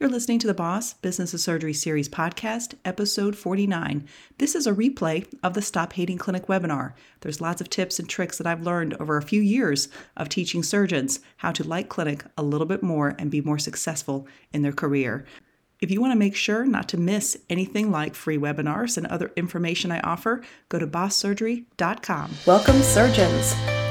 You're listening to the Boss Business of Surgery Series podcast, episode 49. This is a replay of the Stop Hating Clinic webinar. There's lots of tips and tricks that I've learned over a few years of teaching surgeons how to like clinic a little bit more and be more successful in their career. If you want to make sure not to miss anything like free webinars and other information I offer, go to bosssurgery.com. Welcome, surgeons.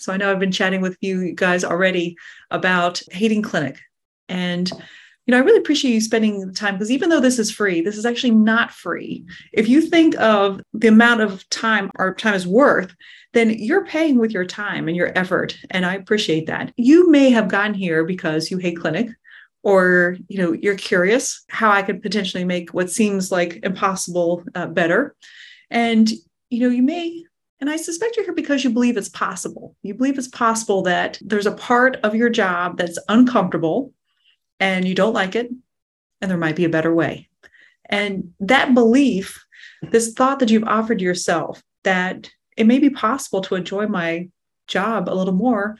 So I know I've been chatting with you guys already about hating clinic. And you know, I really appreciate you spending the time because even though this is free, this is actually not free. If you think of the amount of time our time is worth, then you're paying with your time and your effort. And I appreciate that. You may have gotten here because you hate clinic or you know you're curious how i could potentially make what seems like impossible uh, better and you know you may and I suspect you're here because you believe it's possible. You believe it's possible that there's a part of your job that's uncomfortable and you don't like it, and there might be a better way. And that belief, this thought that you've offered yourself that it may be possible to enjoy my job a little more,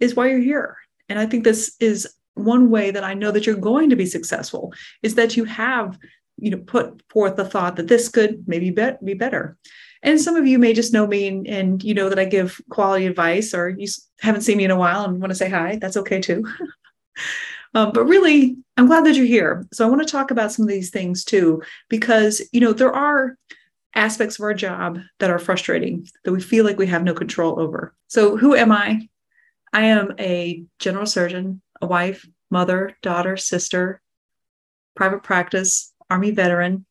is why you're here. And I think this is one way that I know that you're going to be successful is that you have, you know, put forth the thought that this could maybe be, be better. And some of you may just know me and, and you know that I give quality advice, or you haven't seen me in a while and want to say hi. That's okay too. um, but really, I'm glad that you're here. So I want to talk about some of these things too, because you know there are aspects of our job that are frustrating that we feel like we have no control over. So who am I? I am a general surgeon, a wife, mother, daughter, sister, private practice, Army veteran,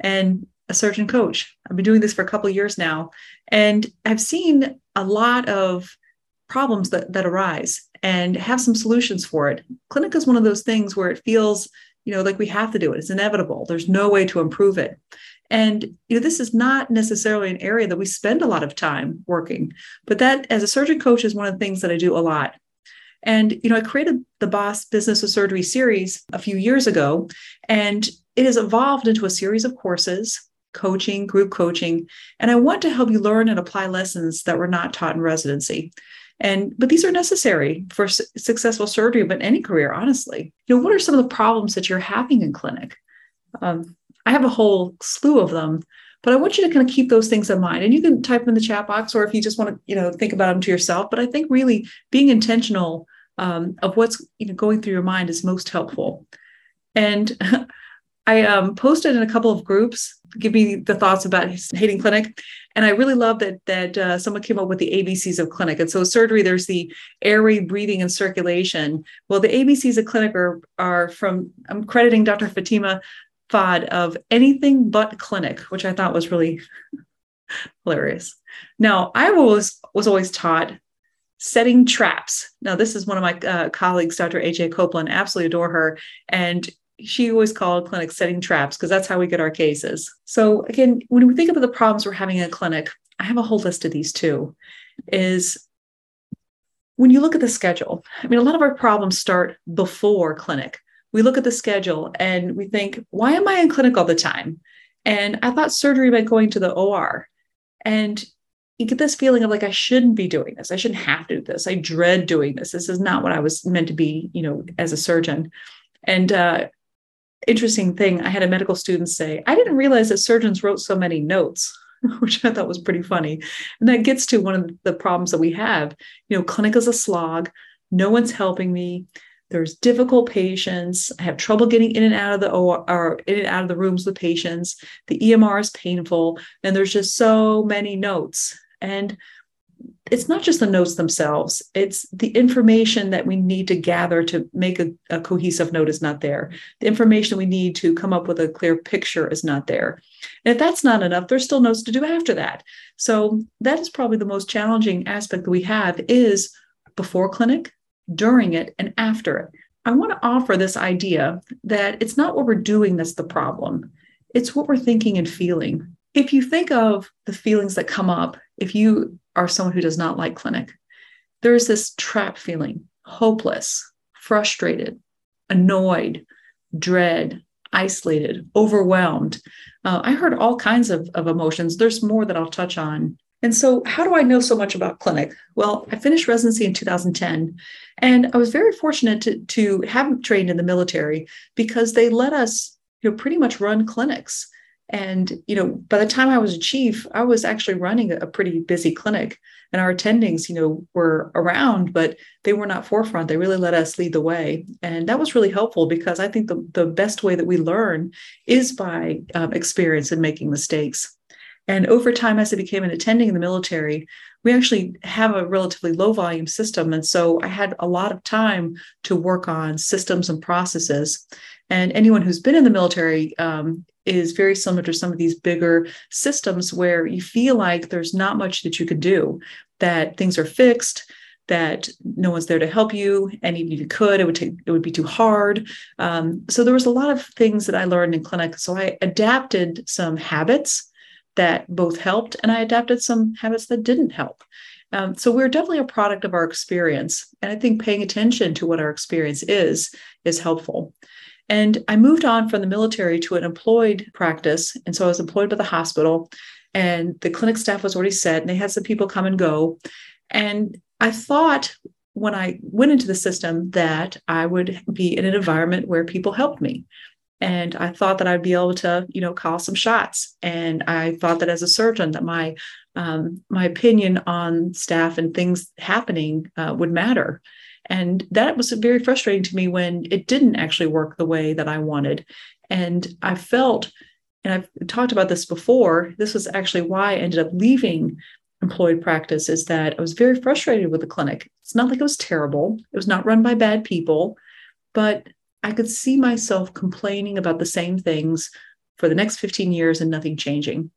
and a surgeon coach. I've been doing this for a couple years now, and I've seen a lot of problems that, that arise and have some solutions for it. Clinic is one of those things where it feels, you know, like we have to do it. It's inevitable. There's no way to improve it. And you know, this is not necessarily an area that we spend a lot of time working, but that as a surgeon coach is one of the things that I do a lot. And you know, I created the Boss Business of Surgery series a few years ago, and it has evolved into a series of courses coaching, group coaching, and I want to help you learn and apply lessons that were not taught in residency. And but these are necessary for su- successful surgery, but any career, honestly. You know, what are some of the problems that you're having in clinic? Um, I have a whole slew of them, but I want you to kind of keep those things in mind. And you can type them in the chat box, or if you just want to, you know, think about them to yourself. But I think really being intentional um, of what's going through your mind is most helpful. And I um, posted in a couple of groups, give me the thoughts about hating clinic, and I really love that that uh, someone came up with the ABCs of clinic. And so surgery, there's the airway, breathing, and circulation. Well, the ABCs of clinic are are from I'm crediting Dr. Fatima Fad of anything but clinic, which I thought was really hilarious. Now, I was was always taught setting traps. Now, this is one of my uh, colleagues, Dr. AJ Copeland, absolutely adore her. And she always called clinics setting traps because that's how we get our cases. So again, when we think about the problems we're having in a clinic, I have a whole list of these too. Is when you look at the schedule, I mean, a lot of our problems start before clinic. We look at the schedule and we think, why am I in clinic all the time? And I thought surgery meant going to the OR. And you get this feeling of like, I shouldn't be doing this. I shouldn't have to do this. I dread doing this. This is not what I was meant to be, you know, as a surgeon. And uh, interesting thing I had a medical student say, I didn't realize that surgeons wrote so many notes, which I thought was pretty funny. And that gets to one of the problems that we have. You know, clinic is a slog, no one's helping me. There's difficult patients. I have trouble getting in and out of the OR or in and out of the rooms with patients. The EMR is painful, and there's just so many notes. And it's not just the notes themselves it's the information that we need to gather to make a, a, cohesive note is not there. The information we need to come up with a clear picture is not there. And if that's not enough there's still notes to do after that. So that is probably the most challenging aspect that we have is before clinic during it and after it. I want to offer this idea that it's not what we're doing that's the problem. It's what we're thinking and feeling. If you think of the feelings that come up, if you are someone who does not like clinic, there's this trap feeling, hopeless, frustrated, annoyed, dread, isolated, overwhelmed. Uh, I heard all kinds of, of emotions. There's more that I'll touch on. And so, how do I know so much about clinic? Well, I finished residency in 2010, and I was very fortunate to, to have trained in the military because they let us you know, pretty much run clinics. And, you know, by the time I was a chief, I was actually running a pretty busy clinic and our attendings, you know, were around, but they were not forefront. They really let us lead the way. And that was really helpful because I think the, the best way that we learn is by um, experience and making mistakes. And over time, as I became an attending in the military, we actually have a relatively low volume system. And so I had a lot of time to work on systems and processes. And anyone who's been in the military um, is very similar to some of these bigger systems where you feel like there's not much that you could do, that things are fixed, that no one's there to help you, and even if you could, it would take it would be too hard. Um, so there was a lot of things that I learned in clinic. So I adapted some habits that both helped, and I adapted some habits that didn't help. Um, so we're definitely a product of our experience, and I think paying attention to what our experience is is helpful. And I moved on from the military to an employed practice, and so I was employed by the hospital, and the clinic staff was already set, and they had some people come and go, and I thought when I went into the system that I would be in an environment where people helped me and i thought that i'd be able to you know call some shots. And i thought that as a surgeon that my um, my opinion on staff and things happening uh, would matter. And that was very frustrating to me when it didn't actually work the way that i wanted. And i felt and i've talked about this before this was actually why i ended up leaving employed practice is that i was very frustrated with the clinic. It's not like it was terrible. It was not run by bad people. But I could see myself complaining about the same things for the next 15 years and nothing changing.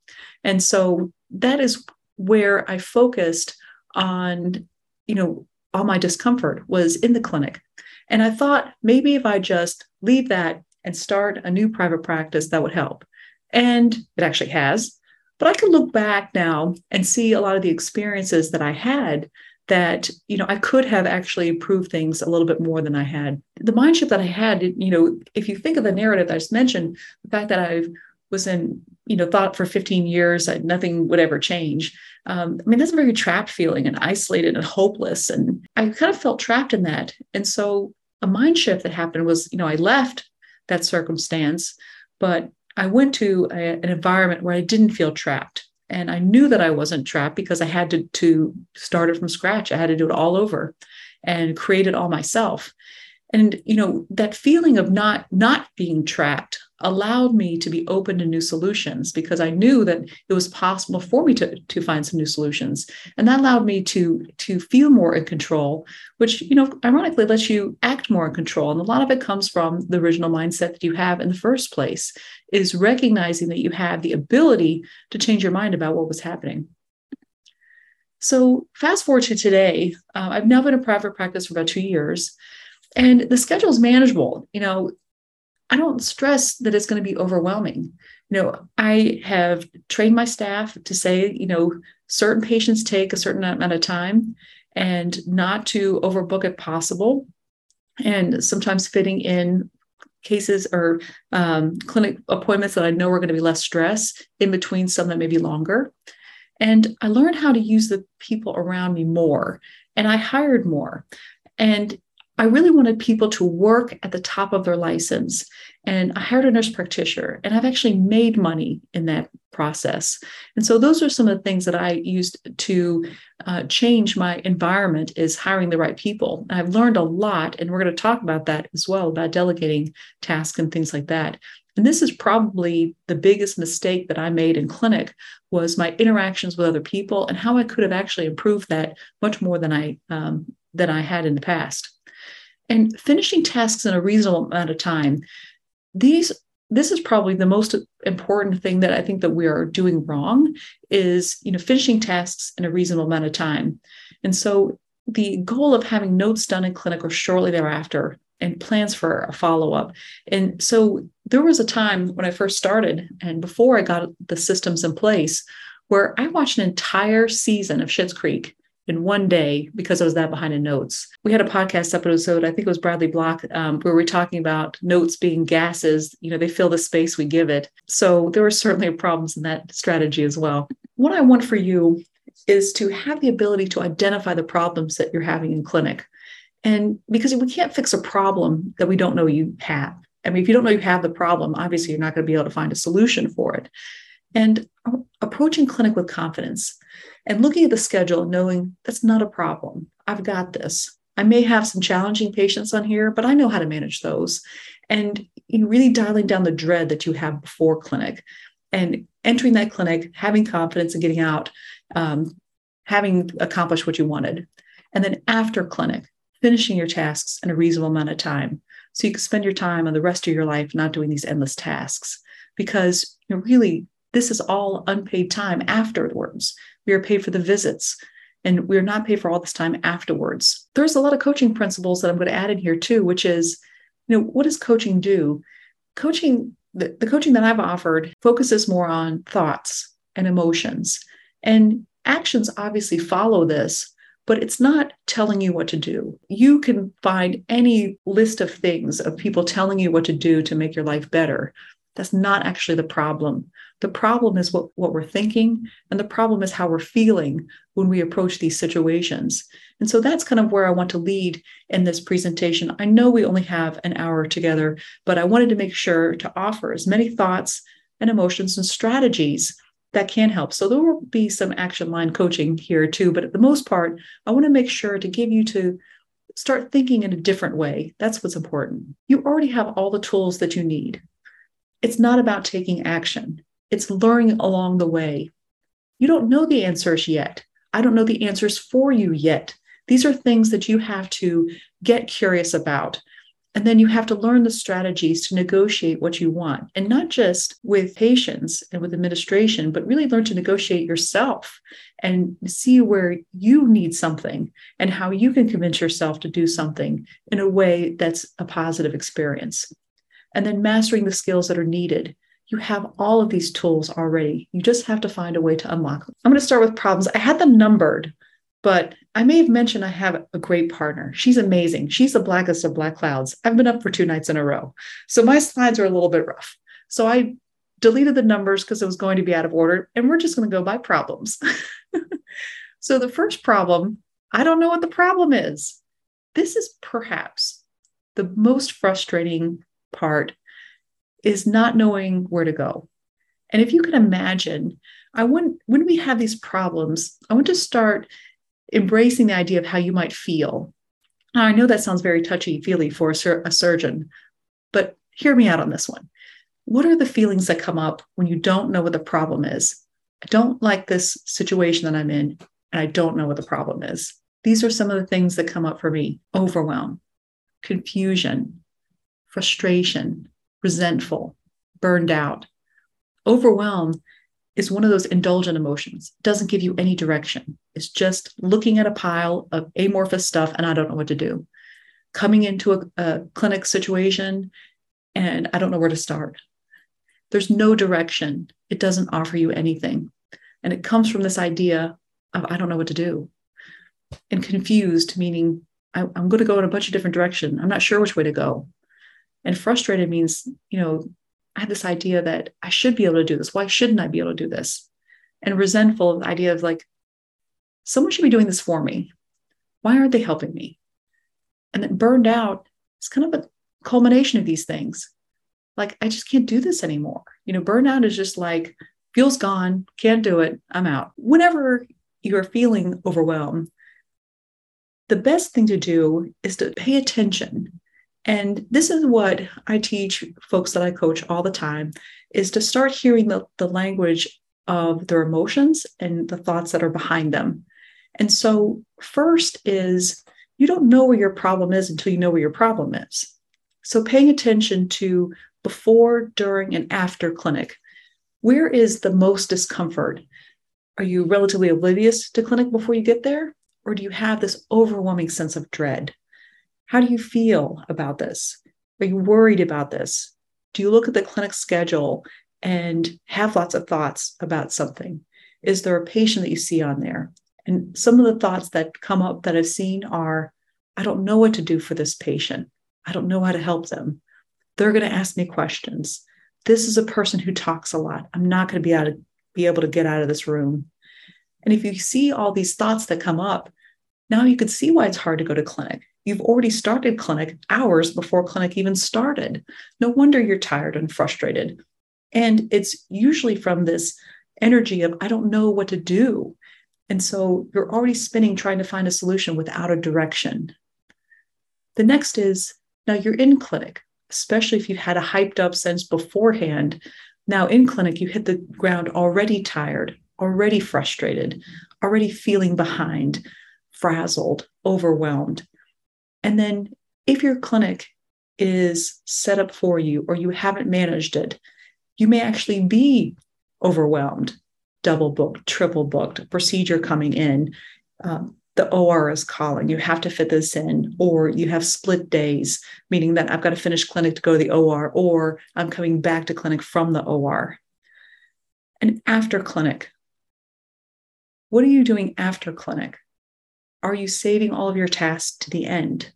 And so that is where I focused on, you know, all my discomfort was in the clinic. And I thought maybe if I just leave that and start a new private practice, that would help. And it actually has. But I can look back now and see a lot of the experiences that I had that you know i could have actually improved things a little bit more than i had. The mind shift that i had you know if you think of the narrative that i just mentioned the fact that i was in you know thought for 15 years that nothing would ever change um, i mean that's a very trapped feeling and isolated and hopeless. And i kind of felt trapped in that. And so a mind shift that happened was you know i left that circumstance but i went to a, an environment where i didn't feel trapped and I knew that I wasn't trapped because I had to, to start it from scratch. I had to do it all over and create it all myself. And you know, that feeling of not not being trapped allowed me to be open to new solutions because I knew that it was possible for me to, to find some new solutions. And that allowed me to, to feel more in control, which, you know, ironically lets you act more in control. And a lot of it comes from the original mindset that you have in the first place, is recognizing that you have the ability to change your mind about what was happening. So fast forward to today, uh, I've now been in private practice for about two years. And the schedule is manageable. You know, I don't stress that it's going to be overwhelming. You know, I have trained my staff to say, you know, certain patients take a certain amount of time and not to overbook it possible. And sometimes fitting in cases or um, clinic appointments that I know are going to be less stress in between some that may be longer. And I learned how to use the people around me more and I hired more. And I really wanted people to work at the top of their license. And I hired a nurse practitioner, and I've actually made money in that process. And so those are some of the things that I used to uh, change my environment is hiring the right people. I've learned a lot, and we're going to talk about that as well about delegating tasks and things like that. And this is probably the biggest mistake that I made in clinic was my interactions with other people and how I could have actually improved that much more than I um, than I had in the past and finishing tasks in a reasonable amount of time these this is probably the most important thing that i think that we are doing wrong is you know finishing tasks in a reasonable amount of time and so the goal of having notes done in clinic or shortly thereafter and plans for a follow up. And so there was a time when I first started and before I got the systems in place where I watched an entire season of Schitt's Creek in one day because I was that behind in notes. We had a podcast episode, I think it was Bradley Block, um, where we are talking about notes being gases. You know, they fill the space we give it. So there were certainly problems in that strategy as well. What I want for you is to have the ability to identify the problems that you're having in clinic. And because we can't fix a problem that we don't know you have. I mean, if you don't know you have the problem, obviously you're not going to be able to find a solution for it. And approaching clinic with confidence and looking at the schedule knowing that's not a problem. I've got this. I may have some challenging patients on here, but I know how to manage those. And really dialing down the dread that you have before clinic and entering that clinic, having confidence and getting out, um, having accomplished what you wanted. And then after clinic, finishing your tasks in a reasonable amount of time. So you can spend your time on the rest of your life not doing these endless tasks. Because you know, really, this is all unpaid time afterwards. We are paid for the visits and we're not paid for all this time afterwards. There's a lot of coaching principles that I'm going to add in here too, which is, you know, what does coaching do? Coaching, the, the coaching that I've offered focuses more on thoughts and emotions. And actions obviously follow this, but it's not telling you what to do. You can find any list of things of people telling you what to do to make your life better. That's not actually the problem. The problem is what, what we're thinking, and the problem is how we're feeling when we approach these situations. And so that's kind of where I want to lead in this presentation. I know we only have an hour together, but I wanted to make sure to offer as many thoughts and emotions and strategies that can help. So there will be some action line coaching here too, but at the most part, I want to make sure to give you to start thinking in a different way. That's what's important. You already have all the tools that you need. It's not about taking action, it's learning along the way. You don't know the answers yet. I don't know the answers for you yet. These are things that you have to get curious about. And then you have to learn the strategies to negotiate what you want, and not just with patients and with administration, but really learn to negotiate yourself and see where you need something and how you can convince yourself to do something in a way that's a positive experience and then mastering the skills that are needed. You have all of these tools already. You just have to find a way to unlock them. I'm going to start with problems. I had them numbered, but I may have mentioned I have a great partner. She's amazing. She's the blackest of black clouds. I've been up for two nights in a row. So my slides are a little bit rough. So I deleted the numbers because it was going to be out of order, and we're just going to go by problems. so the first problem, I don't know what the problem is. This is perhaps the most frustrating part is not knowing where to go. And if you can imagine, I want when we have these problems, I want to start embracing the idea of how you might feel. Now, I know that sounds very touchy feely for a, sur- a surgeon, but hear me out on this one. What are the feelings that come up when you don't know what the problem is? I don't like this situation that I'm in, and I don't know what the problem is. These are some of the things that come up for me overwhelm, confusion, frustration, resentful, burned out. Overwhelm is one of those indulgent emotions. It doesn't give you any direction. It's just looking at a pile of amorphous stuff and I don't know what to do. Coming into a, a clinic situation and I don't know where to start. There's no direction. It doesn't offer you anything. And it comes from this idea of I don't know what to do. And confused, meaning I, am going to go in a bunch of different directions. I'm not sure which way to go. And frustrated means, you know, I had this idea that I should be able to do this. Why shouldn't I be able to do this? And resentful of the idea of like, someone should be doing this for me. Why aren't they helping me? And then burned out is kind of a culmination of these things. Like, I just can't do this anymore. You know, burnout is just like, fuel's gone, can't do it, I'm out. Whenever you're feeling overwhelmed, the best thing to do is to pay attention and this is what I teach folks that I coach all the time is to start hearing the, the language of their emotions and the thoughts that are behind them. And so, first is you don't know where your problem is until you know where your problem is. So, paying attention to before, during, and after clinic, where is the most discomfort? Are you relatively oblivious to clinic before you get there? Or do you have this overwhelming sense of dread? How do you feel about this? Are you worried about this? Do you look at the clinic schedule and have lots of thoughts about something? Is there a patient that you see on there? And some of the thoughts that come up that I've seen are I don't know what to do for this patient. I don't know how to help them. They're going to ask me questions. This is a person who talks a lot. I'm not going to be able to be able to get out of this room. And if you see all these thoughts that come up, now you can see why it's hard to go to clinic. You've already started clinic hours before clinic even started. No wonder you're tired and frustrated. And it's usually from this energy of, I don't know what to do. And so you're already spinning trying to find a solution without a direction. The next is now you're in clinic, especially if you've had a hyped up sense beforehand. Now in clinic, you hit the ground already tired, already frustrated, already feeling behind, frazzled, overwhelmed. And then if your clinic is set up for you or you haven't managed it, you may actually be overwhelmed, double booked, triple booked, procedure coming in. Um, the OR is calling, you have to fit this in, or you have split days, meaning that I've got to finish clinic to go to the OR, or I'm coming back to clinic from the OR. And after clinic, what are you doing after clinic? Are you saving all of your tasks to the end?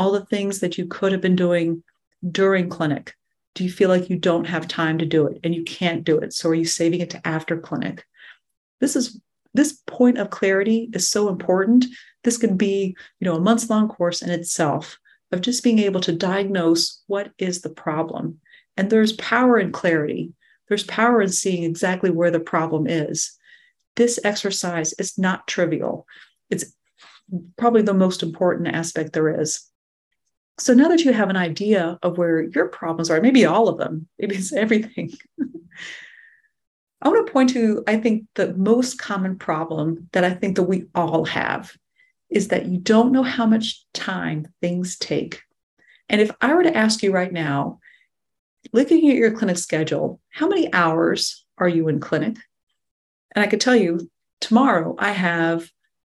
All the things that you could have been doing during clinic, do you feel like you don't have time to do it and you can't do it? So are you saving it to after clinic? This is this point of clarity is so important. This can be, you know, a months long course in itself of just being able to diagnose what is the problem. And there's power in clarity. There's power in seeing exactly where the problem is. This exercise is not trivial. It's probably the most important aspect there is. So now that you have an idea of where your problems are, maybe all of them, maybe it's everything. I want to point to, I think, the most common problem that I think that we all have is that you don't know how much time things take. And if I were to ask you right now, looking at your clinic schedule, how many hours are you in clinic? And I could tell you tomorrow I have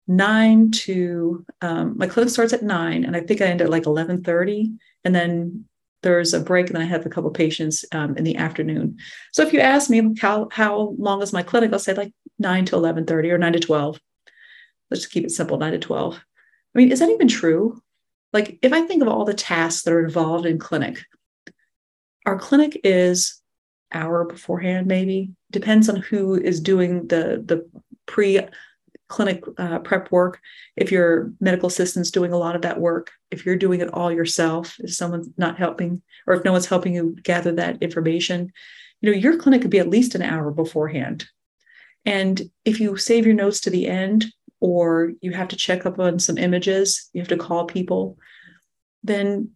nine to um, my clinic starts at nine, and I think I end at like eleven thirty, and then there's a break, and then I have a couple patients um, in the afternoon. So if you ask me how how long is my clinic, I'll say like nine to eleven thirty or nine to twelve. Let's just keep it simple, nine to twelve. I mean, is that even true? Like if I think of all the tasks that are involved in clinic, our clinic is hour beforehand, maybe depends on who is doing the the pre clinic uh, prep work, if your medical assistant's doing a lot of that work, if you're doing it all yourself, if someone's not helping, or if no one's helping you gather that information, you know, your clinic could be at least an hour beforehand. And if you save your notes to the end, or you have to check up on some images, you have to call people, then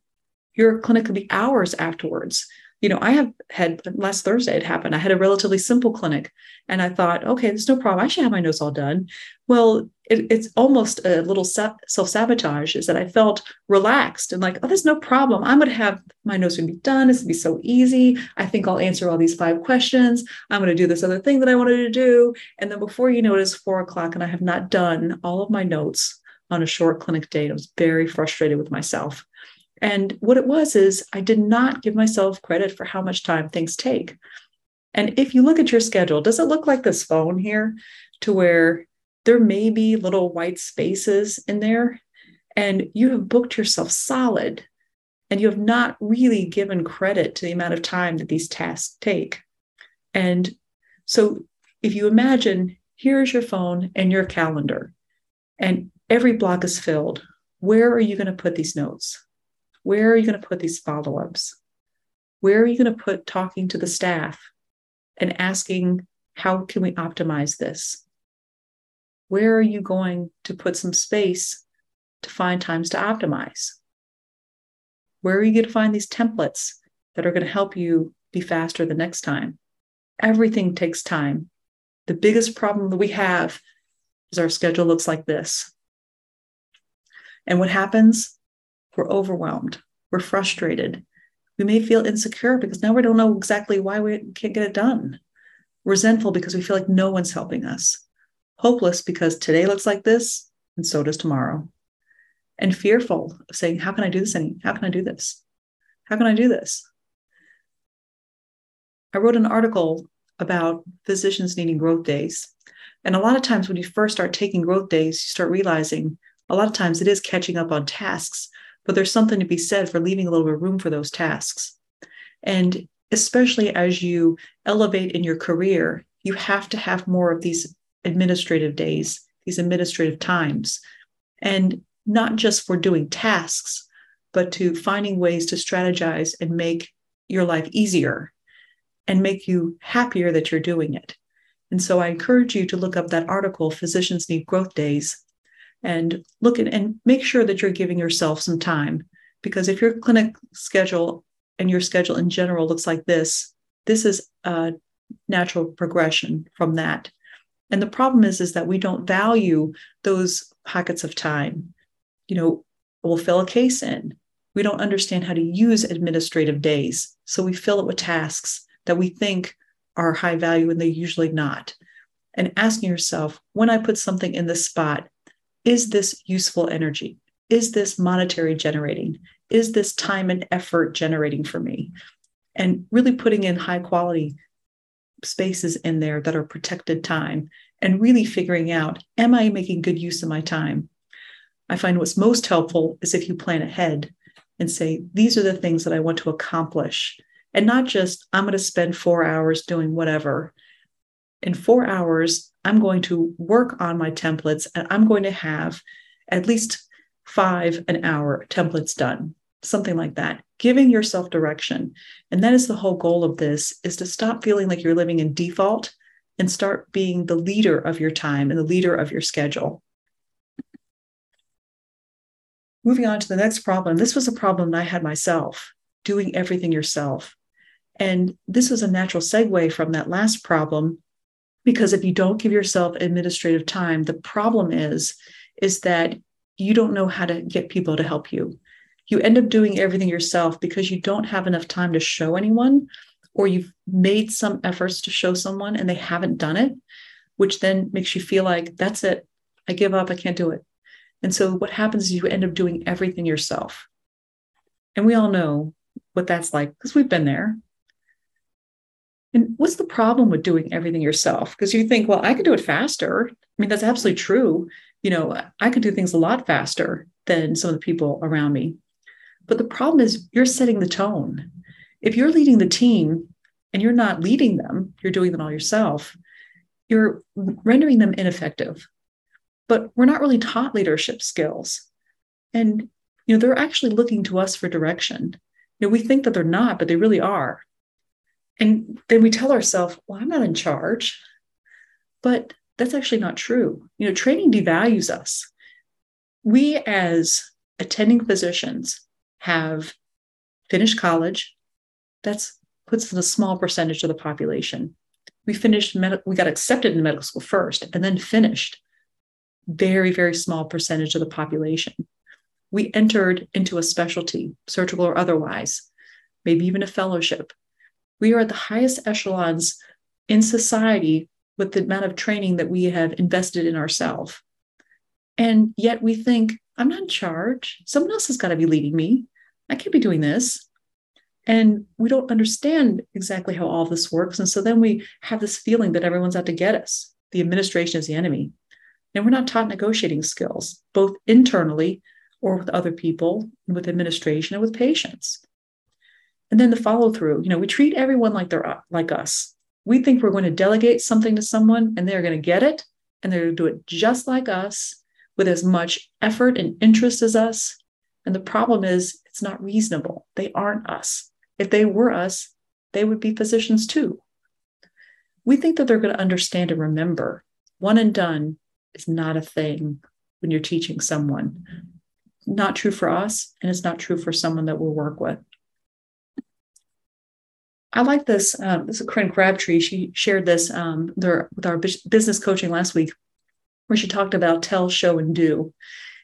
your clinic could be hours afterwards you know, I have had last Thursday it happened. I had a relatively simple clinic and I thought, okay, there's no problem. I should have my notes all done. Well, it, it's almost a little self sabotage is that I felt relaxed and like, oh, there's no problem. I'm going to have my notes going to be done. It's going to be so easy. I think I'll answer all these five questions. I'm going to do this other thing that I wanted to do. And then before you know it, it's four o'clock and I have not done all of my notes on a short clinic date. I was very frustrated with myself. And what it was is I did not give myself credit for how much time things take. And if you look at your schedule, does it look like this phone here to where there may be little white spaces in there and you have booked yourself solid and you have not really given credit to the amount of time that these tasks take. And so if you imagine here's your phone and your calendar and every block is filled, where are you going to put these notes? Where are you going to put these follow ups? Where are you going to put talking to the staff and asking, how can we optimize this? Where are you going to put some space to find times to optimize? Where are you going to find these templates that are going to help you be faster the next time? Everything takes time. The biggest problem that we have is our schedule looks like this. And what happens? We're overwhelmed. We're frustrated. We may feel insecure because now we don't know exactly why we can't get it done. Resentful because we feel like no one's helping us. Hopeless because today looks like this and so does tomorrow. and fearful of saying, How can I do this? Any? How can I do this? How can I do this? I wrote an article about physicians needing growth days. And a lot of times when you first start taking growth days, you start realizing a lot of times it is catching up on tasks, but there's something to be said for leaving a little bit of room for those tasks. And especially as you elevate in your career, you have to have more of these administrative days, these administrative times. And not just for doing tasks, but to finding ways to strategize and make your life easier and make you happier that you're doing it. And so I encourage you to look up that article, Physicians Need Growth Days, and look at and make sure that you're giving yourself some time. Because if your clinic schedule and your schedule in general looks like this, this is a natural progression from that. And the problem is, is that we don't value those pockets of time. You know, we'll fill a case in. We don't understand how to use administrative days. So we fill it with tasks that we think are high value and they're usually not. And asking yourself, when I put something in this spot, is this useful energy? Is this monetary generating? Is this time and effort generating for me? And really putting in high quality spaces in there that are protected time and really figuring out, am I making good use of my time? I find what's most helpful is if you plan ahead and say, these are the things that I want to accomplish. And not just, I'm going to spend four hours doing whatever. In four hours, I'm going to work on my templates and I'm going to have at least five an hour templates done, something like that. Giving yourself direction. And that is the whole goal of this is to stop feeling like you're living in default and start being the leader of your time and the leader of your schedule. Moving on to the next problem. This was a problem I had myself, doing everything yourself. And this was a natural segue from that last problem because if you don't give yourself administrative time, the problem is is that you don't know how to get people to help you. You end up doing everything yourself because you don't have enough time to show anyone or you've made some efforts to show someone and they haven't done it, which then makes you feel like that's it. I give up. I can't do it. And so what happens is you end up doing everything yourself. And we all know what that's like because we've been there. And what's the problem with doing everything yourself? Because you think, well, I could do it faster. I mean, that's absolutely true. You know, I could do things a lot faster than some of the people around me. But the problem is you're setting the tone. If you're leading the team and you're not leading them, you're doing them all yourself, you're rendering them ineffective. But we're not really taught leadership skills. And you know, they're actually looking to us for direction. You know, we think that they're not, but they really are. And then we tell ourselves, well, I'm not in charge. But that's actually not true. You know, training devalues us. We, as attending physicians, have finished college. That's puts in a small percentage of the population. We finished, med- we got accepted in medical school first and then finished. Very, very small percentage of the population. We entered into a specialty, surgical or otherwise, maybe even a fellowship we are at the highest echelons in society with the amount of training that we have invested in ourselves. And yet we think, I'm not in charge. Someone else has got to be leading me. I can't be doing this. And we don't understand exactly how all this works. And so then we have this feeling that everyone's out to get us. The administration is the enemy. And we're not taught negotiating skills, both internally or with other people, with administration and with patients and then the follow through you know we treat everyone like they're uh, like us. We think we're going to delegate something to someone and they're going to get it and they're going to do it just like us with as much effort and interest as us. And the problem is it's not reasonable. They aren't us. If they were us they would be physicians too. We think that they're going to understand and remember one and done is not a thing when you're teaching someone. Not true for us and it's not true for someone that we'll work with I like this. Um, this is Corinne Crabtree. She shared this um, there, with our business coaching last week, where she talked about tell, show, and do.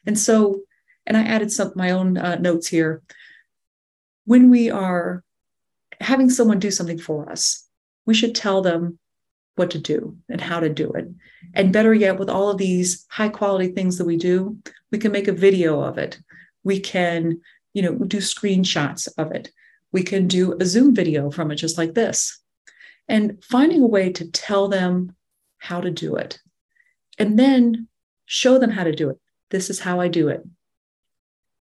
And so, and I added some my own uh, notes here. When we are having someone do something for us, we should tell them what to do and how to do it. And better yet, with all of these high quality things that we do, we can make a video of it. We can, you know, do screenshots of it. We can do a Zoom video from it, just like this. And finding a way to tell them how to do it. And then show them how to do it. This is how I do it.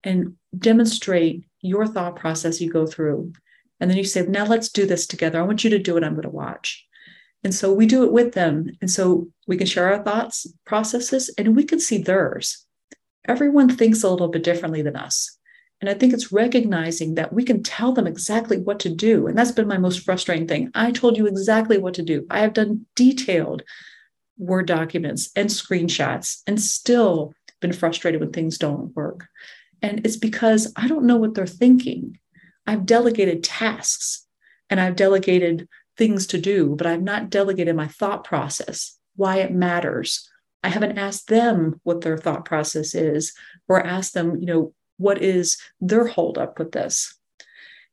And demonstrate your thought process you go through. And then you say, now let's do this together. I want you to do it. I'm going to watch. And so we do it with them. And so we can share our thoughts, processes, and we can see theirs. Everyone thinks a little bit differently than us. And I think it's recognizing that we can tell them exactly what to do. And that's been my most frustrating thing. I told you exactly what to do. I have done detailed Word documents and screenshots and still been frustrated when things don't work. And it's because I don't know what they're thinking. I've delegated tasks and I've delegated things to do, but I've not delegated my thought process, why it matters. I haven't asked them what their thought process is or asked them, you know, what is their holdup with this.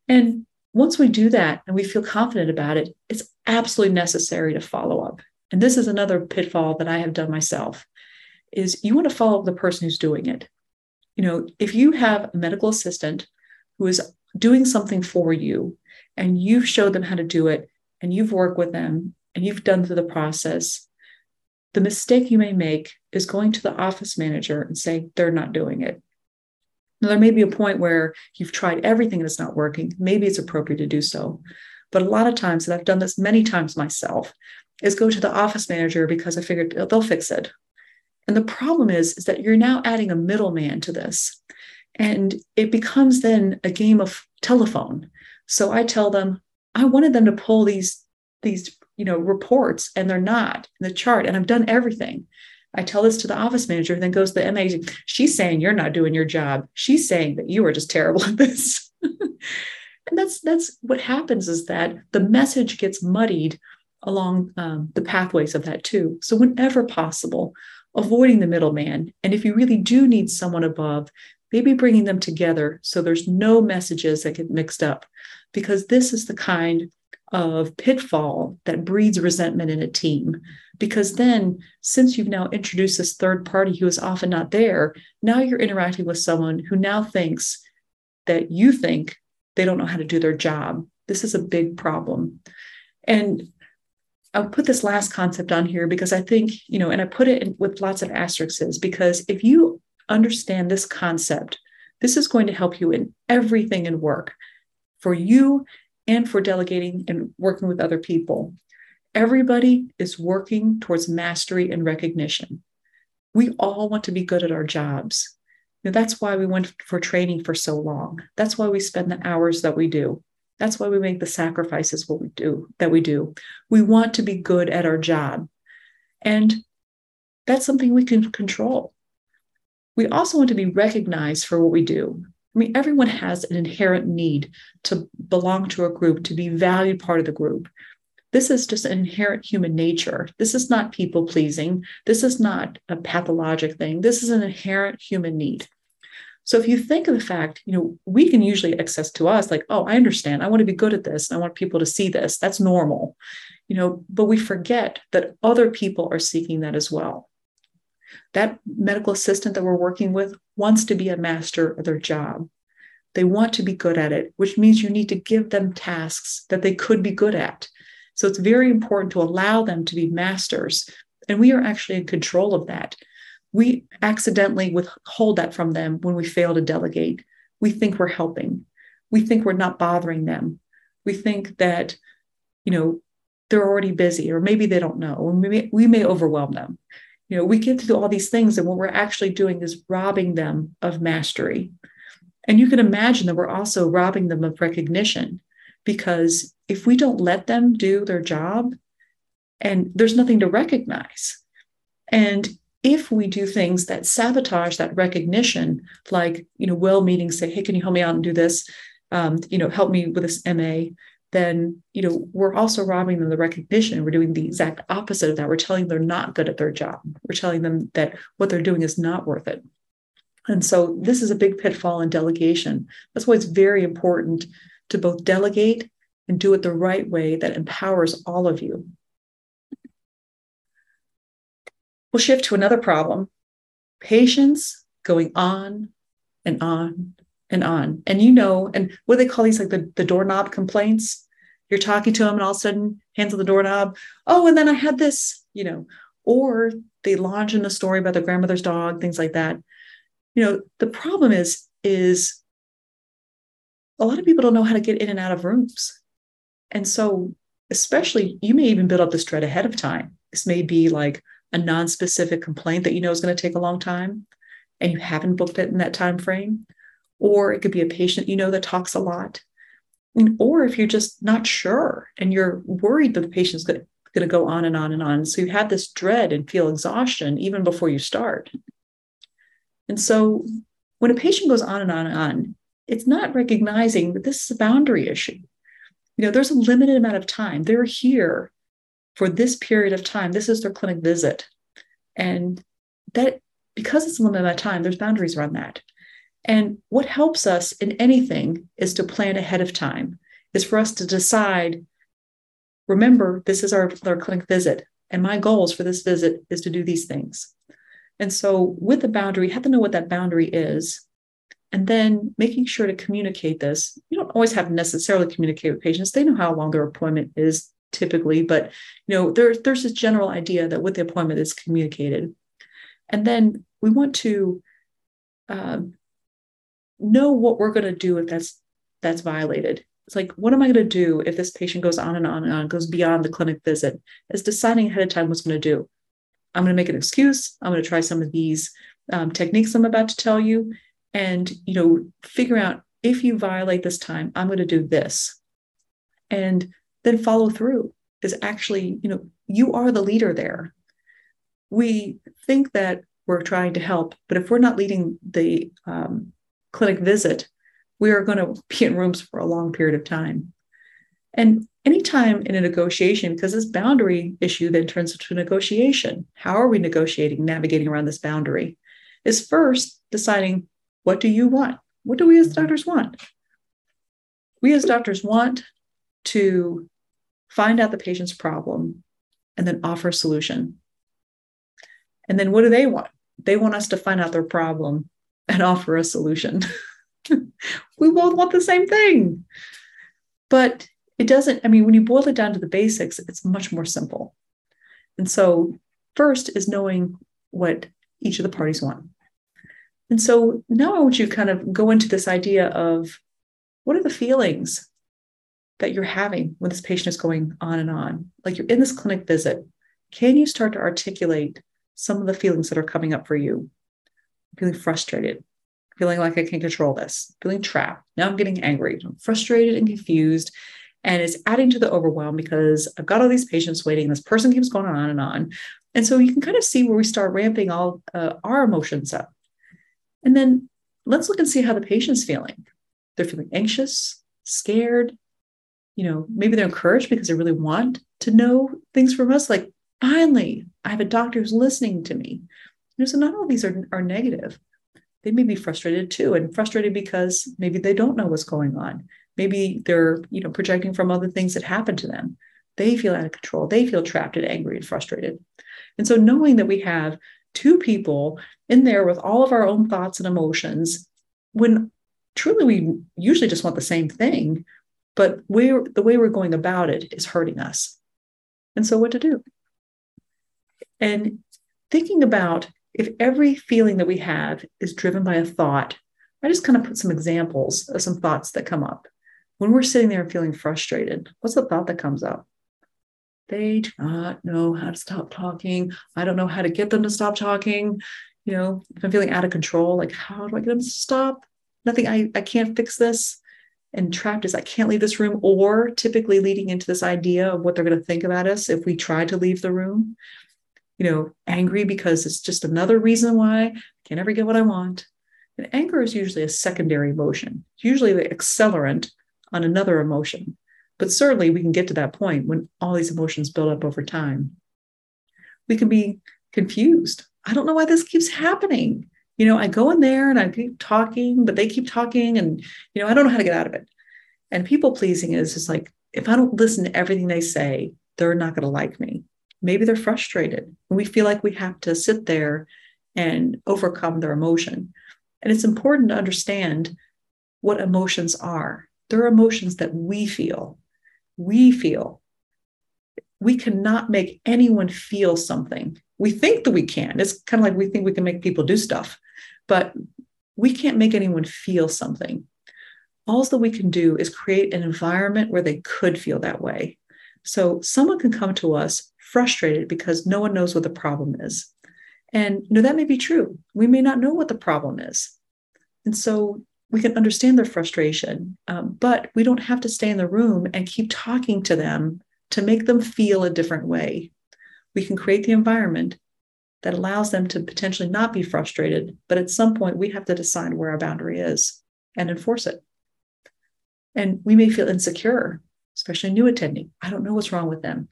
And once we do that and we feel confident about it, it's absolutely necessary to follow up. And this is another pitfall that I have done myself is you want to follow up the person who's doing it. You know, if you have a medical assistant who is doing something for you and you've showed them how to do it and you've worked with them and you've done through the process, the mistake you may make is going to the office manager and saying they're not doing it. Now, there may be a point where you've tried everything and it's not working. Maybe it's appropriate to do so. But a lot of times, and I've done this many times myself, is go to the office manager because I figured they'll fix it. And the problem is, is that you're now adding a middleman to this. And it becomes then a game of telephone. So I tell them, I wanted them to pull these, these, you know, reports, and they're not in the chart. And I've done everything. I tell this to the office manager, then goes to the MA. She's saying you're not doing your job. She's saying that you are just terrible at this. and that's that's what happens is that the message gets muddied along um, the pathways of that too. So whenever possible, avoiding the middleman. And if you really do need someone above, maybe bringing them together so there's no messages that get mixed up, because this is the kind of pitfall that breeds resentment in a team. Because then, since you've now introduced this third party who is often not there, now you're interacting with someone who now thinks that you think they don't know how to do their job. This is a big problem. And I'll put this last concept on here because I think, you know, and I put it in, with lots of asterisks because if you understand this concept, this is going to help you in everything in work for you and for delegating and working with other people. Everybody is working towards mastery and recognition. We all want to be good at our jobs. Know, that's why we went for training for so long. That's why we spend the hours that we do. That's why we make the sacrifices what we do that we do. We want to be good at our job. And that's something we can control. We also want to be recognized for what we do. I mean, everyone has an inherent need to belong to a group, to be valued part of the group. This is just an inherent human nature. This is not people pleasing. This is not a pathologic thing. This is an inherent human need. So if you think of the fact, you know, we can usually access to us like, oh, I understand. I want to be good at this. I want people to see this. That's normal. You know, but we forget that other people are seeking that as well. That medical assistant that we're working with wants to be a master of their job. They want to be good at it, which means you need to give them tasks that they could be good at. So it's very important to allow them to be masters. And we are actually in control of that. We accidentally withhold that from them when we fail to delegate. We think we're helping. We think we're not bothering them. We think that, you know, they're already busy, or maybe they don't know, or we may, we may overwhelm them. You know, we get to do all these things, and what we're actually doing is robbing them of mastery. And you can imagine that we're also robbing them of recognition because if we don't let them do their job, and there's nothing to recognize. And if we do things that sabotage that recognition, like, you know, well meetings say, hey, can you help me out and do this? Um, you know, help me with this MA, then, you know, we're also robbing them the recognition. We're doing the exact opposite of that. We're telling them they're not good at their job. We're telling them that what they're doing is not worth it. And so this is a big pitfall in delegation. That's why it's very important to both delegate and do it the right way that empowers all of you. We'll shift to another problem patience going on and on and on. And you know, and what do they call these like the, the doorknob complaints? You're talking to them and all of a sudden hands on the doorknob. Oh, and then I had this, you know, or they launch in a story about their grandmother's dog, things like that. You know, the problem is, is a lot of people don't know how to get in and out of rooms. And so, especially, you may even build up this dread ahead of time. This may be like a non-specific complaint that you know is going to take a long time and you haven't booked it in that time frame or it could be a patient you know that talks a lot. Or if you're just not sure and you're worried that the patient's going to go on and on and on. So you have this dread and feel exhaustion even before you start. And so when a patient goes on and on and on it's not recognizing that this is a boundary issue. You know there's a limited amount of time. They're here for this period of time. This is their clinic visit. And that because it's a limited amount of time there's boundaries around that and what helps us in anything is to plan ahead of time, is for us to decide remember, this is our, our clinic visit, and my goals for this visit is to do these things. And so, with the boundary, you have to know what that boundary is. And then making sure to communicate this. You don't always have to necessarily communicate with patients. They know how long their appointment is typically, but you know, there, there's this general idea that with the appointment is communicated. And then we want to um, know what we're going to do if that's that's violated. It's like what am i going to do if this patient goes on and on and on goes beyond the clinic visit? Is deciding ahead of time what's going to do. I'm going to make an excuse. I'm going to try some of these um, techniques i'm about to tell you and you know figure out if you violate this time i'm going to do this. And then follow through is actually you know you are the leader there. We think that we're trying to help but if we're not leading the um, clinic visit, we are going to be in rooms for a long period of time. And anytime in a negotiation, because this boundary issue then turns into negotiation, how are we negotiating, navigating around this boundary? Is first deciding what do you want? What do we as doctors want? We as doctors want to find out the patient's problem and then offer a solution. And then what do they want? They want us to find out their problem and offer a solution. we both want the same thing. But it doesn't, I mean, when you boil it down to the basics, it's much more simple. And so, first is knowing what each of the parties want. And so now I want you to kind of go into this idea of what are the feelings that you're having when this patient is going on and on? Like you're in this clinic visit. Can you start to articulate some of the feelings that are coming up for you? Feeling frustrated, feeling like I can't control this, feeling trapped. Now I'm getting angry, I'm frustrated and confused. And it's adding to the overwhelm because I've got all these patients waiting. This person keeps going on and on. And so you can kind of see where we start ramping all uh, our emotions up. And then let's look and see how the patient's feeling. They're feeling anxious, scared. You know, maybe they're encouraged because they really want to know things from us. Like, finally, I have a doctor who's listening to me know, so not all these are, are negative. They may be frustrated too, and frustrated because maybe they don't know what's going on. Maybe they're, you know, projecting from other things that happened to them. They feel out of control. They feel trapped and angry and frustrated. And so knowing that we have two people in there with all of our own thoughts and emotions, when truly we usually just want the same thing, but we're the way we're going about it is hurting us. And so what to do? And thinking about if every feeling that we have is driven by a thought, I just kind of put some examples of some thoughts that come up. When we're sitting there feeling frustrated, what's the thought that comes up? They do not know how to stop talking. I don't know how to get them to stop talking. You know, if I'm feeling out of control, like, how do I get them to stop? Nothing, I, I can't fix this. And trapped is I can't leave this room, or typically leading into this idea of what they're going to think about us if we try to leave the room you know, angry because it's just another reason why I can't ever get what I want. And anger is usually a secondary emotion, it's usually the accelerant on another emotion. But certainly we can get to that point when all these emotions build up over time. We can be confused. I don't know why this keeps happening. You know, I go in there and I keep talking, but they keep talking, and you know, I don't know how to get out of it. And people pleasing is just like if I don't listen to everything they say, they're not going to like me maybe they're frustrated and we feel like we have to sit there and overcome their emotion And it's important to understand what emotions are. There are emotions that we feel. We feel. We cannot make anyone feel something. We think that we can. It's kind of like we think we can make people do stuff, but we can't make anyone feel something. All that we can do is create an environment where they could feel that way. So someone can come to us frustrated because no one knows what the problem is. And you know, that may be true. We may not know what the problem is. And so we can understand their frustration, um, but we don't have to stay in the room and keep talking to them to make them feel a different way. We can create the environment that allows them to potentially not be frustrated, but at some point we have to decide where our boundary is and enforce it. And we may feel insecure, especially new attending. I don't know what's wrong with them.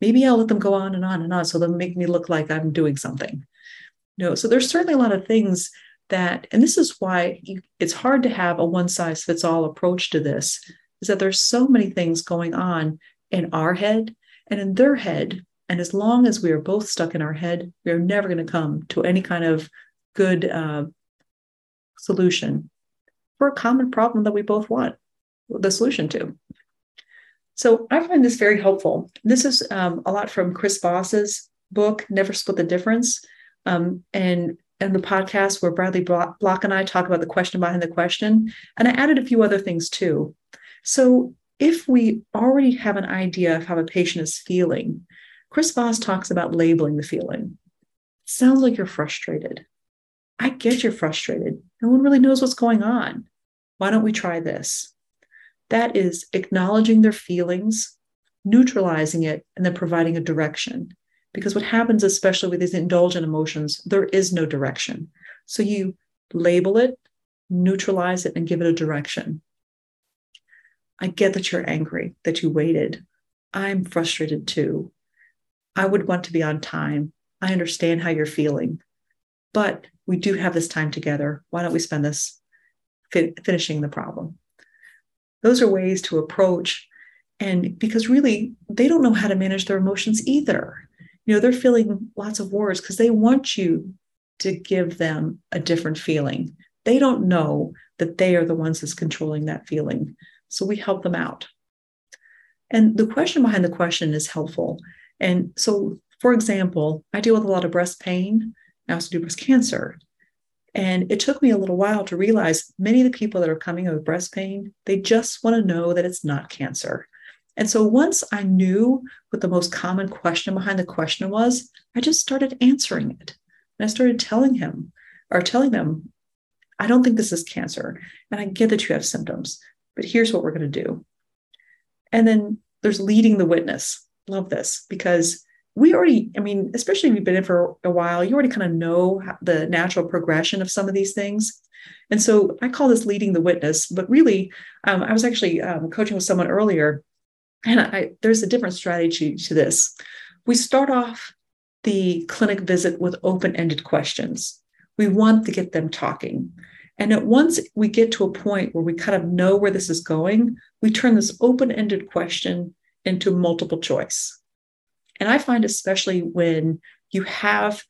Maybe I'll let them go on and on and on so they'll make me look like I'm doing something. No, so there's certainly a lot of things that, and this is why you, it's hard to have a one size fits all approach to this, is that there's so many things going on in our head and in their head. And as long as we are both stuck in our head, we are never going to come to any kind of good uh, solution for a common problem that we both want the solution to. So I find this very helpful. This is um, a lot from Chris Voss's book, Never Split the Difference. Um, and and the podcast where Bradley Block and I talk about the question behind the question. And I added a few other things too. So if we already have an idea of how a patient is feeling, Chris Voss talks about labeling the feeling. Sounds like you're frustrated. I get you're frustrated. No one really knows what's going on. Why don't we try this? That is acknowledging their feelings, neutralizing it, and then providing a direction. Because what happens, especially with these indulgent emotions, there is no direction. So you label it, neutralize it, and give it a direction. I get that you're angry, that you waited. I'm frustrated too. I would want to be on time. I understand how you're feeling, but we do have this time together. Why don't we spend this fi- finishing the problem? Those are ways to approach. And because really, they don't know how to manage their emotions either. You know they're feeling lots of words because they want you to give them a different feeling. They don't know that they are the ones that's controlling that feeling so we help them out. And the question behind the question is helpful. And so for example i deal with a lot of breast pain. I also do breast cancer and it took me a little while to realize many of the people that are coming with breast pain they just want to know that it's not cancer and so once I knew what the most common question behind the question was, I just started answering it. And I started telling him or telling them, I don't think this is cancer. And I get that you have symptoms, but here's what we're going to do. And then there's leading the witness. Love this because we already, I mean, especially if you've been in for a while, you already kind of know the natural progression of some of these things. And so I call this leading the witness, but really, um, I was actually um, coaching with someone earlier and I, there's a different strategy to this. We start off the clinic visit with open ended questions. We want to get them talking. And at once we get to a point where we kind of know where this is going, we turn this open ended question into multiple choice. And I find, especially when you have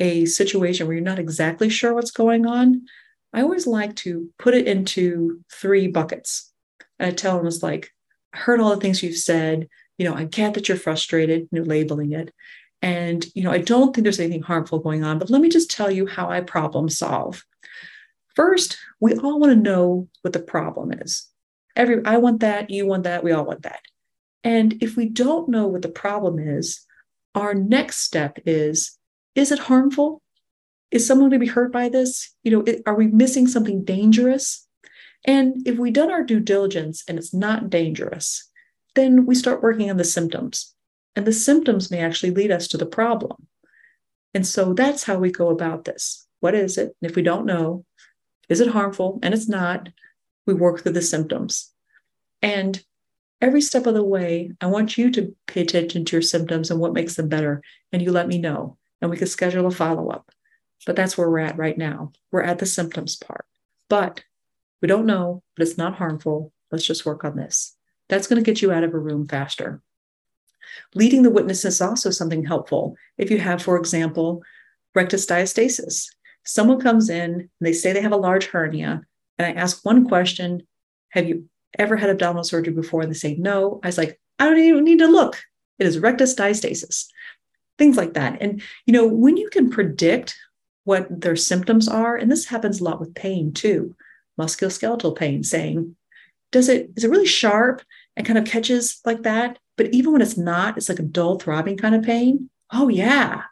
a situation where you're not exactly sure what's going on, I always like to put it into three buckets. And I tell them, it's like, I heard all the things you've said. You know, I get that you're frustrated, you know, labeling it. And, you know, I don't think there's anything harmful going on, but let me just tell you how I problem solve. First, we all want to know what the problem is. Every I want that, you want that, we all want that. And if we don't know what the problem is, our next step is is it harmful? Is someone going to be hurt by this? You know, it, are we missing something dangerous? And if we've done our due diligence and it's not dangerous, then we start working on the symptoms. And the symptoms may actually lead us to the problem. And so that's how we go about this. What is it? And if we don't know, is it harmful? And it's not, we work through the symptoms. And every step of the way, I want you to pay attention to your symptoms and what makes them better. And you let me know, and we can schedule a follow up. But that's where we're at right now. We're at the symptoms part. But we don't know, but it's not harmful. Let's just work on this. That's going to get you out of a room faster. Leading the witness is also something helpful. If you have, for example, rectus diastasis, someone comes in and they say they have a large hernia, and I ask one question Have you ever had abdominal surgery before? And they say no. I was like, I don't even need to look. It is rectus diastasis, things like that. And, you know, when you can predict what their symptoms are, and this happens a lot with pain too, musculoskeletal pain, saying, does it, is it really sharp and kind of catches like that? But even when it's not, it's like a dull throbbing kind of pain. Oh, yeah.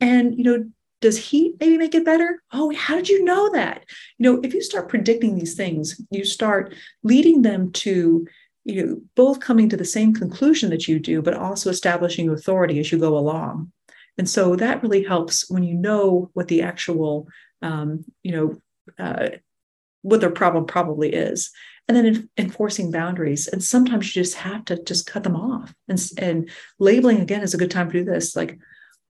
And, you know, does heat maybe make it better? Oh, how did you know that? You know, if you start predicting these things, you start leading them to, you know, both coming to the same conclusion that you do, but also establishing authority as you go along. And so that really helps when you know what the actual, um, you know, uh, what their problem probably is and then enforcing boundaries and sometimes you just have to just cut them off and, and labeling again is a good time to do this like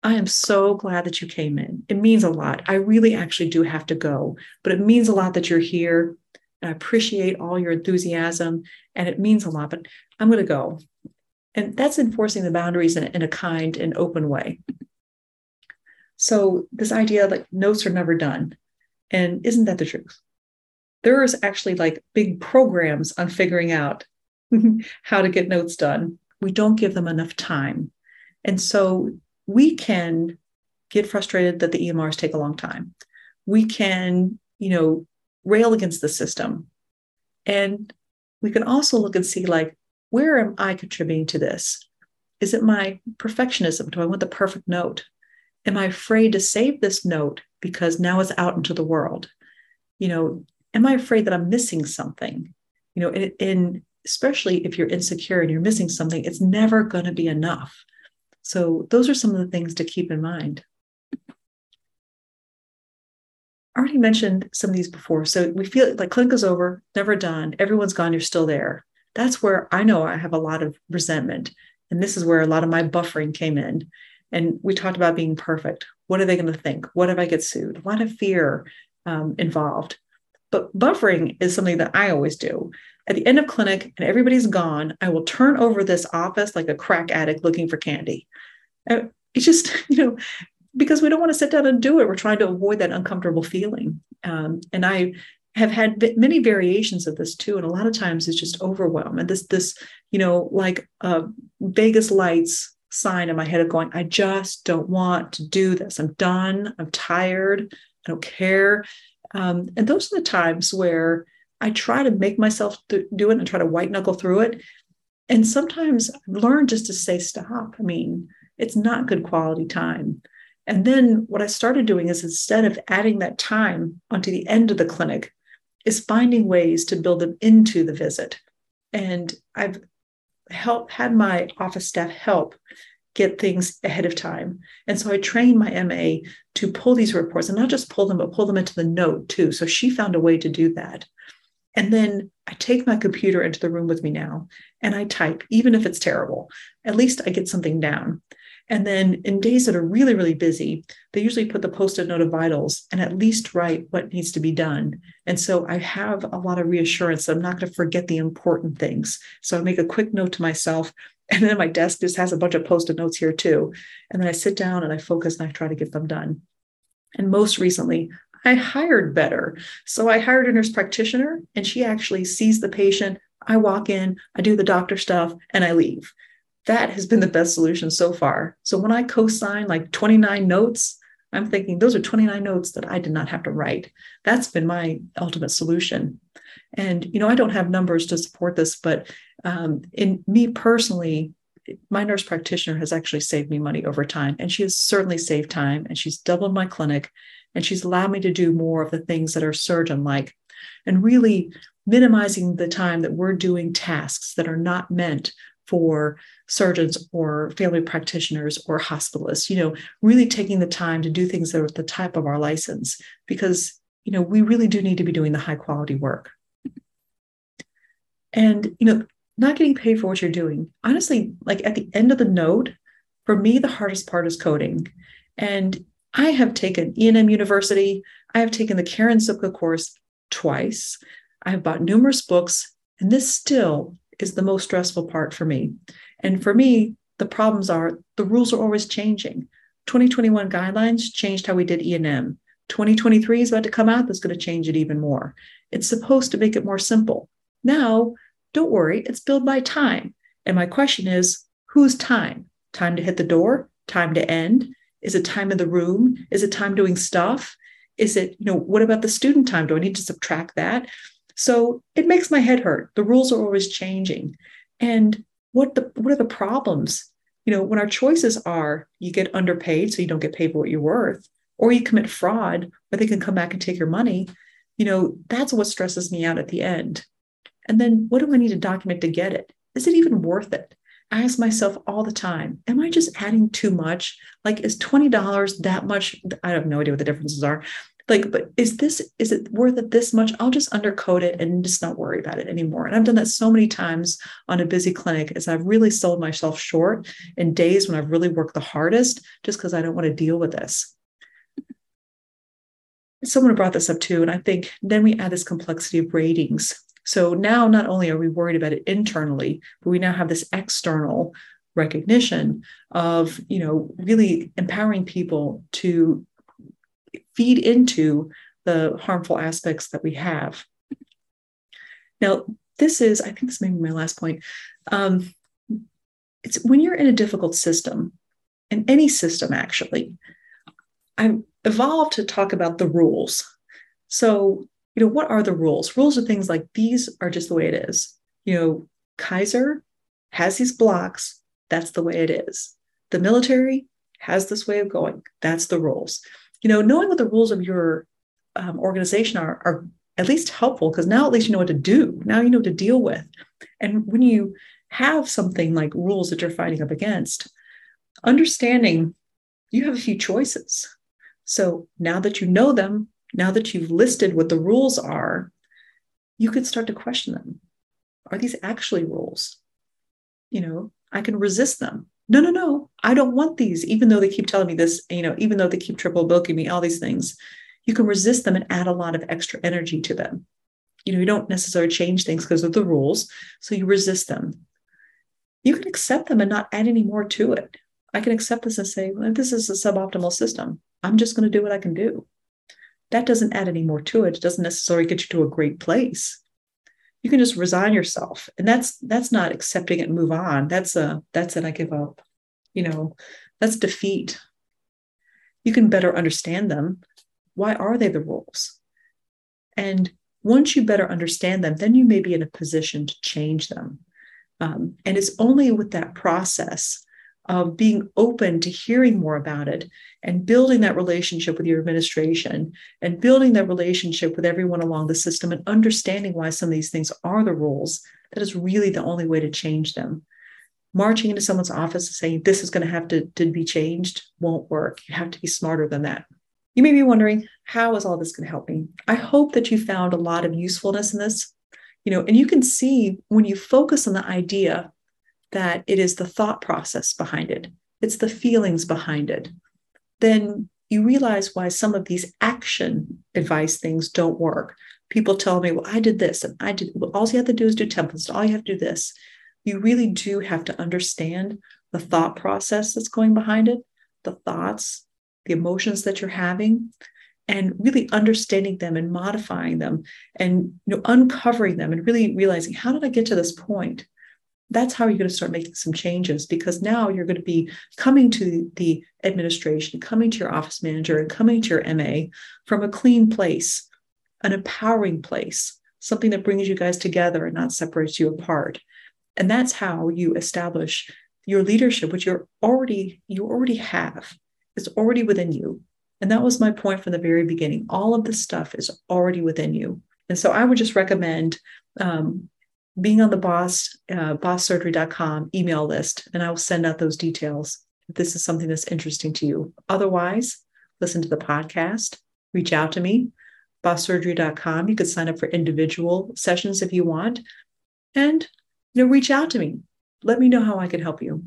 I am so glad that you came in. It means a lot. I really actually do have to go, but it means a lot that you're here. I appreciate all your enthusiasm and it means a lot, but I'm going to go. And that's enforcing the boundaries in, in a kind and open way. So, this idea like notes are never done. And isn't that the truth? There is actually like big programs on figuring out how to get notes done. We don't give them enough time. And so we can get frustrated that the EMRs take a long time. We can, you know, rail against the system. And we can also look and see like, where am I contributing to this? Is it my perfectionism? Do I want the perfect note? Am I afraid to save this note because now it's out into the world? You know, am I afraid that I'm missing something? You know, and, especially if you're insecure and you're missing something, it's never going to be enough. So, those are some of the things to keep in mind. I already mentioned some of these before. So, we feel like clinic is over, never done, everyone's gone, you're still there. That's where I know I have a lot of resentment. And this is where a lot of my buffering came in. And we talked about being perfect. What are they going to think? What if I get sued? A lot of fear um, involved. But buffering is something that I always do at the end of clinic and everybody's gone, I will turn over this office like a crack addict looking for candy. And it's just, you know, because we don't want to sit down and do it. We're trying to avoid that uncomfortable feeling. Um, and I have had many variations of this too. And a lot of times it's just overwhelm. And this, this, you know, like a Vegas lights sign in my head of going, I just don't want to do this. I'm done. I'm tired. I don't care. Um, and those are the times where I try to make myself do it and try to white knuckle through it. And sometimes I've learned just to say stop. I mean, it's not good quality time. And then what I started doing is instead of adding that time onto the end of the clinic, is finding ways to build them into the visit. And I've helped had my office staff help get things ahead of time. And so I trained my MA to pull these reports and not just pull them, but pull them into the note too. So she found a way to do that. And then I take my computer into the room with me now and I type, even if it's terrible. At least I get something down. And then in days that are really, really busy, they usually put the post it note of vitals and at least write what needs to be done. And so I have a lot of reassurance that I'm not going to forget the important things. So I make a quick note to myself. And then my desk just has a bunch of post it notes here too. And then I sit down and I focus and I try to get them done. And most recently, I hired better. So I hired a nurse practitioner and she actually sees the patient. I walk in, I do the doctor stuff, and I leave. That has been the best solution so far. So when I co sign like 29 notes, I'm thinking those are 29 notes that I did not have to write. That's been my ultimate solution. And, you know, I don't have numbers to support this, but um, in me personally, my nurse practitioner has actually saved me money over time. And she has certainly saved time and she's doubled my clinic and she's allowed me to do more of the things that are surgeon like and really minimizing the time that we're doing tasks that are not meant for surgeons or family practitioners or hospitalists. You know really taking the time to do things that are the type of our license because you know we really do need to be doing the high quality work. And you know not getting paid for what you're doing honestly like at the end of the note for me the hardest part is coding. And I have taken E&M University. I have taken the Karen Zupko course twice. I have bought numerous books, and this still is the most stressful part for me. And for me, the problems are the rules are always changing. 2021 guidelines changed how we did E&M. 2023 is about to come out that's going to change it even more. It's supposed to make it more simple. Now, don't worry, it's billed by time. And my question is whose time? Time to hit the door? Time to end? Is it time in the room? Is it time doing stuff? Is it, you know, what about the student time? Do I need to subtract that? So it makes my head hurt. The rules are always changing. And what the what are the problems? You know, when our choices are you get underpaid so you don't get paid for what you're worth, or you commit fraud where they can come back and take your money, you know, that's what stresses me out at the end. And then what do I need to document to get it? Is it even worth it? I ask myself all the time, am I just adding too much? Like, is $20 that much? I have no idea what the differences are. Like, but is this, is it worth it this much? I'll just undercode it and just not worry about it anymore. And I've done that so many times on a busy clinic as I've really sold myself short in days when I've really worked the hardest just because I don't want to deal with this someone brought this up too and i think then we add this complexity of ratings so now not only are we worried about it internally, but we now have this external recognition of, you know, really empowering people to feed into the harmful aspects that we have. Now, this is, I think this may be my last point. Um, it's when you're in a difficult system, in any system actually, I've evolved to talk about the rules. So you know, what are the rules? Rules are things like these are just the way it is. You know, Kaiser has these blocks. That's the way it is. The military has this way of going. That's the rules. You know, knowing what the rules of your um, organization are are at least helpful because now at least you know what to do. Now you know what to deal with. And when you have something like rules that you're fighting up against, understanding you have a few choices. So now that you know them, now that you've listed what the rules are, you could start to question them. Are these actually rules? You know, I can resist them. No, no, no, I don't want these, even though they keep telling me this, you know, even though they keep triple booking me, all these things. You can resist them and add a lot of extra energy to them. You know, you don't necessarily change things because of the rules. So you resist them. You can accept them and not add any more to it. I can accept this and say, well, this is a suboptimal system. I'm just going to do what I can do that doesn't add any more to it. It doesn't necessarily get you to a great place. You can just resign yourself. And that's that's not accepting it and move on. That's a that's it, I give up. You know, that's defeat. You can better understand them. Why are they the rules? And once you better understand them, then you may be in a position to change them. Um, and it's only with that process of being open to hearing more about it and building that relationship with your administration and building that relationship with everyone along the system and understanding why some of these things are the rules that is really the only way to change them. Marching into someone's office and saying this is going to have to, to be changed won't work. You have to be smarter than that. You may be wondering how is all this going to help me? I hope that you found a lot of usefulness in this. You know and you can see when you focus on the idea that it is the thought process behind it, it's the feelings behind it, then you realize why some of these action advice things don't work. People tell me, well, I did this and I did, well, all you have to do is do templates, all you have to do this. You really do have to understand the thought process that's going behind it, the thoughts, the emotions that you're having, and really understanding them and modifying them and you know uncovering them and really realizing how did I get to this point? That's how you're going to start making some changes because now you're going to be coming to the administration, coming to your office manager, and coming to your MA from a clean place, an empowering place, something that brings you guys together and not separates you apart. And that's how you establish your leadership, which you're already you already have. It's already within you. And that was my point from the very beginning. All of this stuff is already within you. And so I would just recommend um, being on the boss uh, bosssurgery.com email list and i will send out those details if this is something that's interesting to you. Otherwise listen to the podcast reach out to me bosssurgery.com you could sign up for individual sessions if you want and you know reach out to me. Let me know how i can help you.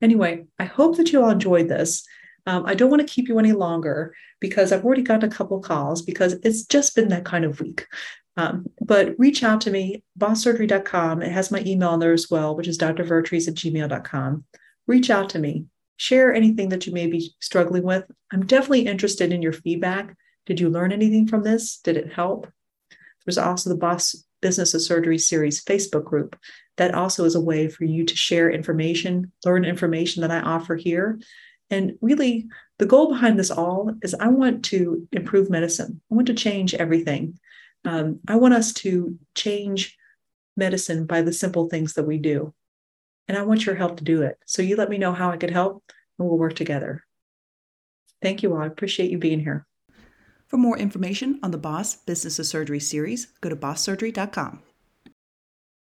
Anyway i hope that you all enjoyed this um, i don't want to keep you any longer because i've already gotten a couple calls because it's just been that kind of week um, but reach out to me, bosssurgery.com. It has my email in there as well, which is drvertrees at gmail.com. Reach out to me. Share anything that you may be struggling with. I'm definitely interested in your feedback Did you learn anything from this? Did it help? There's also the Boss Business of Surgery Series Facebook group. That also is a way for you to share information, learn information that I offer here. And really, the goal behind this all is I want to improve medicine. I want to change everything. Um, I want us to change medicine by the simple things that we do. And I want your help to do it. So you let me know how I could help, and we'll work together. Thank you all. I appreciate you being here. For more information on the Boss Business of Surgery series, go to bosssurgery.com.